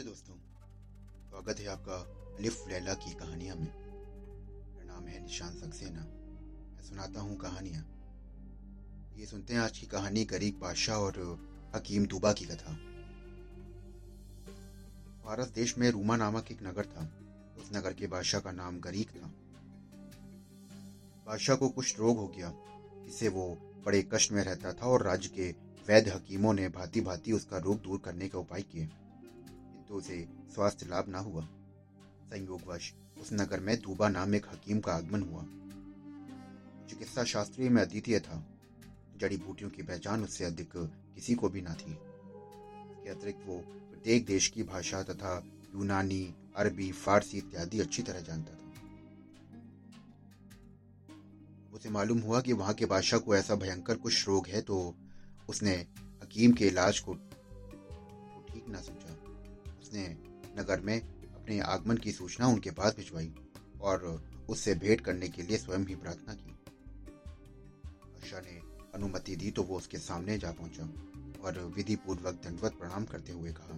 नमस्ते दोस्तों। स्वागत है आपका अलिफ लैला की कहानियाँ में। मेरा नाम है निशान सक्सेना। मैं सुनाता हूँ कहानियाँ। ये सुनते हैं आज की कहानी गरीब बादशाह और हकीम दूबा की कथा। फारस देश में रूमा नामक एक नगर था। उस नगर के बादशाह का नाम गरीक था। बादशाह को कुछ रोग हो गया, जिससे वो बड़े कष्ट में रहता था और राज्य के वैद्य हकीमों ने भांति भांति उसका रोग दूर करने के उपाय किए। किंतु उसे स्वास्थ्य लाभ ना हुआ। संयोगवश, उस नगर में दूबा नाम एक हकीम का आगमन हुआ। चिकित्सा शास्त्री में अद्वितीय था। जड़ी बूटियों की पहचान उससे अधिक किसी को भी ना थी। अतिरिक्त वो प्रत्येक देश की भाषा तथा यूनानी, अरबी, फारसी इत्यादि अच्छी तरह जानता था। उसे मालूम हुआ कि वहाँ के बादशाह को ऐसा भयंकर कुछ रोग है तो उसने हकीम के इलाज को ठीक ना समझा। उसने नगर में अपने आगमन की सूचना उनके पास भिजवाई और उससे भेंट करने के लिए स्वयं ही प्रार्थना की बादशाह ने अनुमति दी तो वो उसके सामने जा पहुँचा और विधि पूर्वक दंडवत प्रणाम करते हुए कहा,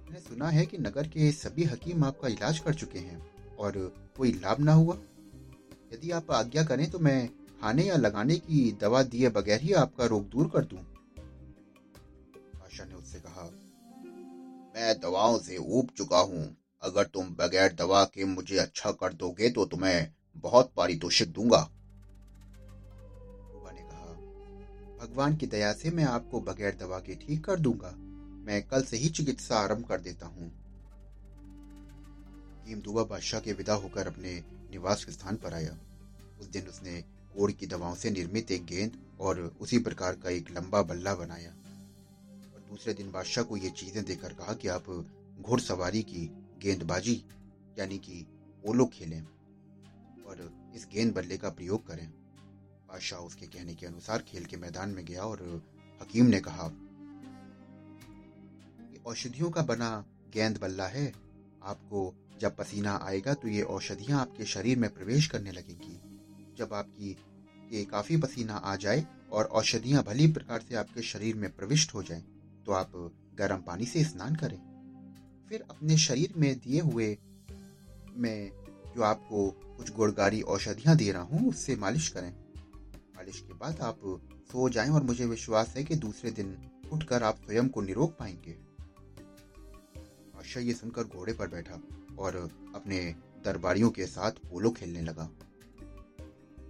मैंने सुना है कि नगर के सभी हकीम आपका इलाज कर चुके हैं और कोई लाभ ना हुआ यदि आप आज्ञा करें तो मैं खाने या लगाने की दवा दिए बगैर ही आपका रोग दूर कर दूँ। मैं दवाओं से ऊब चुका हूँ। अगर तुम बगैर दवा के मुझे अच्छा कर दोगे तो तुम्हें बहुत पारितोषिक दूँगा। ने कहा, भगवान की दया से मैं आपको बगैर दवा के ठीक कर दूँगा। मैं कल से ही चिकित्सा आरंभ कर देता हूँ। दुबा बादशाह के विदा होकर अपने निवास के स्थान पर आया। उस दिन उसने कोड़ की दवाओं से निर्मित एक गेंद और उसी प्रकार का एक लंबा बल्ला बनाया। दूसरे दिन बादशाह को ये चीज़ें देकर कहा कि आप घुड़सवारी की गेंदबाजी यानी कि पोलो खेलें और इस गेंद बल्ले का प्रयोग करें। बादशाह उसके कहने के अनुसार खेल के मैदान में गया और हकीम ने कहा औषधियों का बना गेंद बल्ला है। आपको जब पसीना आएगा तो ये औषधियाँ आपके शरीर में प्रवेश करने लगेंगी। जब आपकी ये काफ़ी पसीना आ जाए और औषधियाँ भली प्रकार से आपके शरीर में प्रविष्ट हो जाएँ, तो आप गर्म पानी से स्नान करें। फिर अपने शरीर में दिए हुए मैं जो आपको कुछ गुड़गाड़ी औषधियाँ दे रहा हूँ, उससे मालिश करें। मालिश के बाद आप सो जाएँ और मुझे विश्वास है कि दूसरे दिन उठकर आप स्वयं को निरोग पाएँगे। बादशाह ये सुनकर घोड़े पर बैठा और अपने दरबारियों के साथ पोलो खेलने लगा।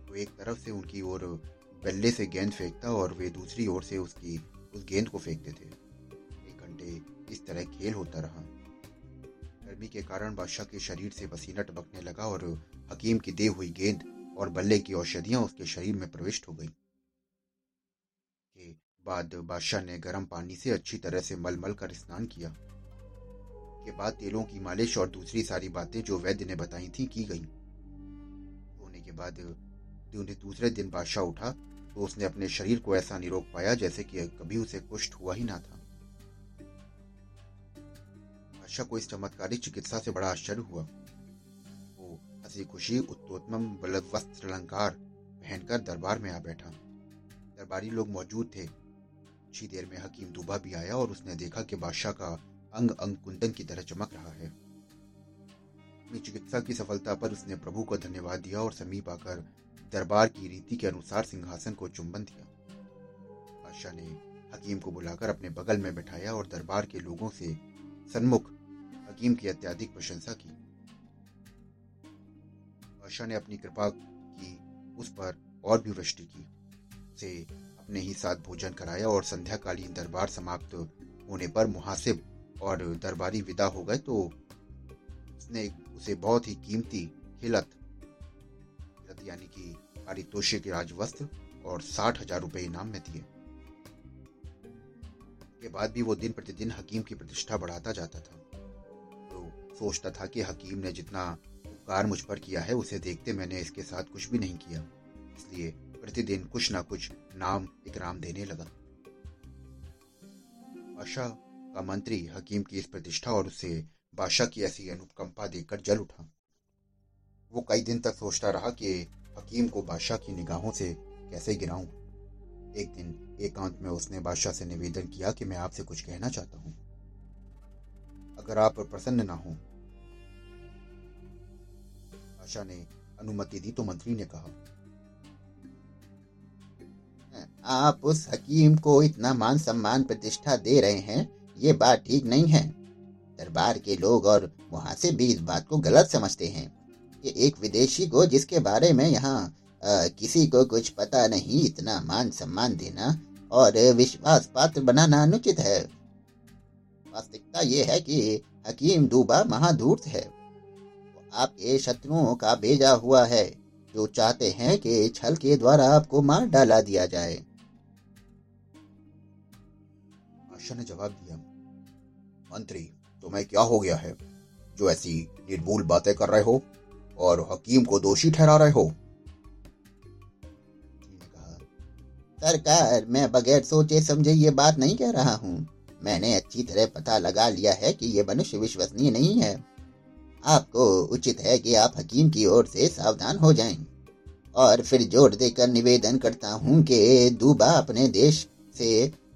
वो एक तरफ़ से उनकी ओर बल्ले से गेंद फेंकता और वे दूसरी ओर से उसकी, उस गेंद को फेंकते थे। घंटे इस तरह खेल होता रहा। गर्मी के कारण बादशाह के शरीर से पसीना टपकने लगा और हकीम की दे हुई गेंद और बल्ले की औषधियाँ उसके शरीर में प्रविष्ट हो गई। के बाद बादशाह ने गर्म पानी से अच्छी तरह से मलमल कर स्नान किया। के बाद तेलों की मालिश और दूसरी सारी बातें जो वैद्य ने बताई थी की गई। होने के बाद उन्हें दूसरे दिन बादशाह उठा तो उसने अपने शरीर को ऐसा निरोग पाया जैसे कि कभी उसे कुष्ठ हुआ ही ना था। बादशाह को इस चमत्कारी चिकित्सा से बड़ा आश्चर्य हुआ। वो हँसी खुशी उत्तोत्तम बलद वस्त्र अलंकार पहनकर दरबार में आ बैठा। दरबारी लोग मौजूद थे। कुछ देर में हकीम दुबा भी आया और उसने देखा कि बादशाह का अंग अंग कुंदन की तरह चमक रहा है। अपनी चिकित्सा की सफलता पर उसने प्रभु को धन्यवाद दिया और समीप आकर दरबार की रीति के अनुसार सिंहासन को चुंबन दिया। बादशाह ने हकीम को बुलाकर अपने बगल में बैठाया और दरबार के लोगों से सन्मुख हकीम की अत्याधिक प्रशंसा की। बादशाह ने अपनी कृपा की, उस पर और भी वृष्टि की उसे अपने ही साथ भोजन कराया और संध्याकालीन दरबार समाप्त होने पर मुहासिब और दरबारी विदा हो गए तो उसने उसे बहुत ही कीमती खिलत यानी कि पारितोषिक राजवस्त्र और साठ हज़ार रुपए इनाम में दिए। के बाद भी वो दिन प्रतिदिन हकीम की प्रतिष्ठा बढ़ाता जाता था। सोचता था कि हकीम ने जितना उपकार मुझ पर किया है, उसे देखते मैंने इसके साथ कुछ भी नहीं किया। इसलिए प्रतिदिन कुछ ना कुछ नाम इकराम देने लगा। बादशाह का मंत्री हकीम की इस प्रतिष्ठा और उसे बादशाह की ऐसी अनुकंपा देखकर जल उठा। वो कई दिन तक सोचता रहा कि हकीम को बादशाह की निगाहों से कैसे गिराऊं। एक दिन एकांत में उसने बादशाह से निवेदन किया कि मैं आपसे कुछ कहना चाहता हूँ। अगर आप प्रसन्न ना हो। आशा ने अनुमति दी तो मंत्री ने कहा। आप उस हकीम को इतना मान सम्मान प्रतिष्ठा दे रहे हैं, ये बात ठीक नहीं है। दरबार के लोग और वहाँ से भी इस बात को गलत समझते हैं कि एक विदेशी को जिसके बारे में यहाँ किसी को कुछ पता नहीं, इतना मान सम्मान देना और विश्वास पात्र बनाना अनुचित है। वास्तविकता ये है कि हकीम दूबा महाधूर्त है। वो आपके शत्रुओं का भेजा हुआ है, जो चाहते हैं कि छल के द्वारा आपको मार डाला दिया जाए। आशा ने जवाब दिया, मंत्री, तुम्हें क्या हो गया है? जो ऐसी निर्मूल बातें कर रहे हो और हकीम को दोषी ठहरा रहे हो? सरकार, मैं बगैर सोचे समझे ये बात नहीं कह रहा हूँ। मैंने अच्छी तरह पता लगा लिया है कि ये मनुष्य विश्वसनीय नहीं है। आपको उचित है कि आप हकीम की ओर से सावधान हो जाएँ। और फिर ज़ोर देकर निवेदन करता हूँ कि दूबा अपने देश से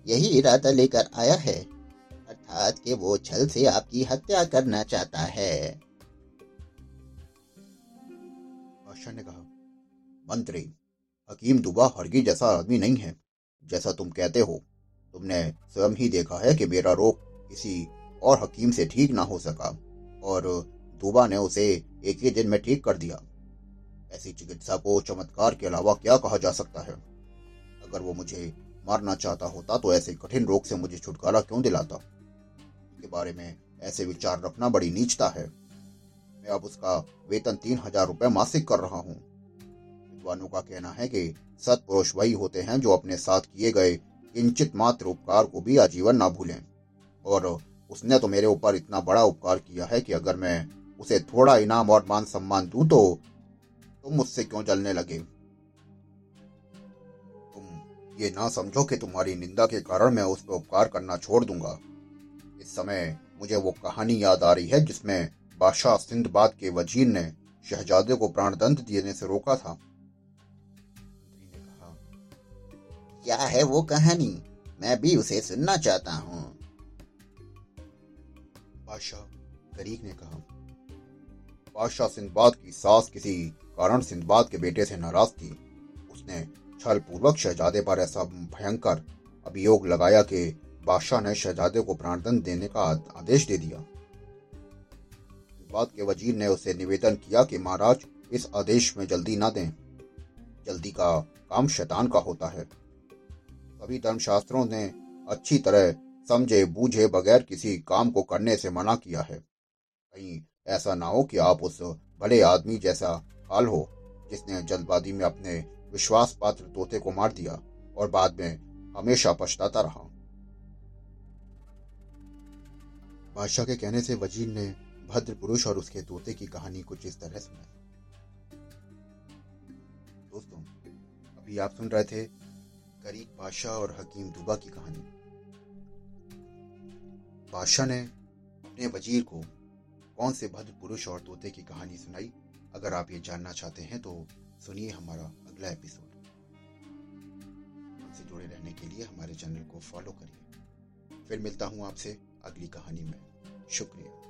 यही इरादा लेकर आया है, अर्थात कि वो छल से आपकी हत्या करना चाहता है। ने कहा, मंत्री, हकीम दुबा हरगी जैसा आदमी नहीं है, जैसा तुम कहते हो। तुमने स्वयं ही देखा है कि मेरा रोग किसी और हकीम से ठीक ना हो सका, और दुबा ने उसे एक ही दिन में ठीक कर दिया। ऐसी चिकित्सा को चमत्कार के अलावा क्या कहा जा सकता है? अगर वो मुझे मारना चाहता होता तो ऐसे कठिन रोग से मुझे छुटकारा क्यों दिलाता? के बारे में ऐसे विचार रखना बड़ी नीचता है। मैं अब उसका वेतन तीन हज़ार रुपए मासिक कर रहा हूँ। विद्वानों का कहना है कि सत्पुरुष वही होते हैं जो अपने साथ किए गए किंचित मात्र उपकार को भी आजीवन ना भूलें। और उसने तो मेरे ऊपर इतना बड़ा उपकार किया है कि अगर मैं उसे थोड़ा इनाम और मान सम्मान दूँ तो तुम मुझसे क्यों जलने लगे? तुम ये ना समझो कि तुम्हारी निंदा के कारण मैं उस पर उपकार करना छोड़ दूँगा। इस समय मुझे वो कहानी याद आ रही है जिसमें बादशाह सिंधबाद के वज़ीर ने शहजादे को प्राणदंड देने से रोका था। क्या है वो कहानी? मैं भी उसे सुनना चाहता हूँ। बादशाह गरीक ने कहा, बादशाह सिंधबाद की सास किसी कारण सिंधबाद के बेटे से नाराज़ थी। उसने छल पूर्वक शहजादे पर ऐसा भयंकर अभियोग लगाया कि बादशाह ने शहजादे को प्राणदंड देने का आदेश दे दिया। सिंधबाद के वज़ीर ने उसे निवेदन किया कि महाराज, इस आदेश में जल्दी ना दें। जल्दी का काम शैतान का होता है। सभी धर्मशास्त्रों ने अच्छी तरह समझे बूझे बगैर किसी काम को करने से मना किया है। कहीं ऐसा ना हो कि आप उस बड़े आदमी जैसा हाल हो, जिसने जल्दबाजी में अपने विश्वास पात्र तोते को मार दिया और बाद में हमेशा पछताता रहा। बादशाह के कहने से वज़ीर ने भद्र पुरुष और उसके तोते की कहानी कुछ इस तरह सुनाई। दोस्तों, अभी आप सुन रहे थे गरीब बादशाह और हकीम दुबा की कहानी। बादशाह ने अपने वज़ीर को कौन से भद्र पुरुष और तोते की कहानी सुनाई? अगर आप ये जानना चाहते हैं तो सुनिए हमारा अगला एपिसोड। हमसे जुड़े रहने के लिए हमारे चैनल को फॉलो करिए। फिर मिलता हूँ आपसे अगली कहानी में। शुक्रिया।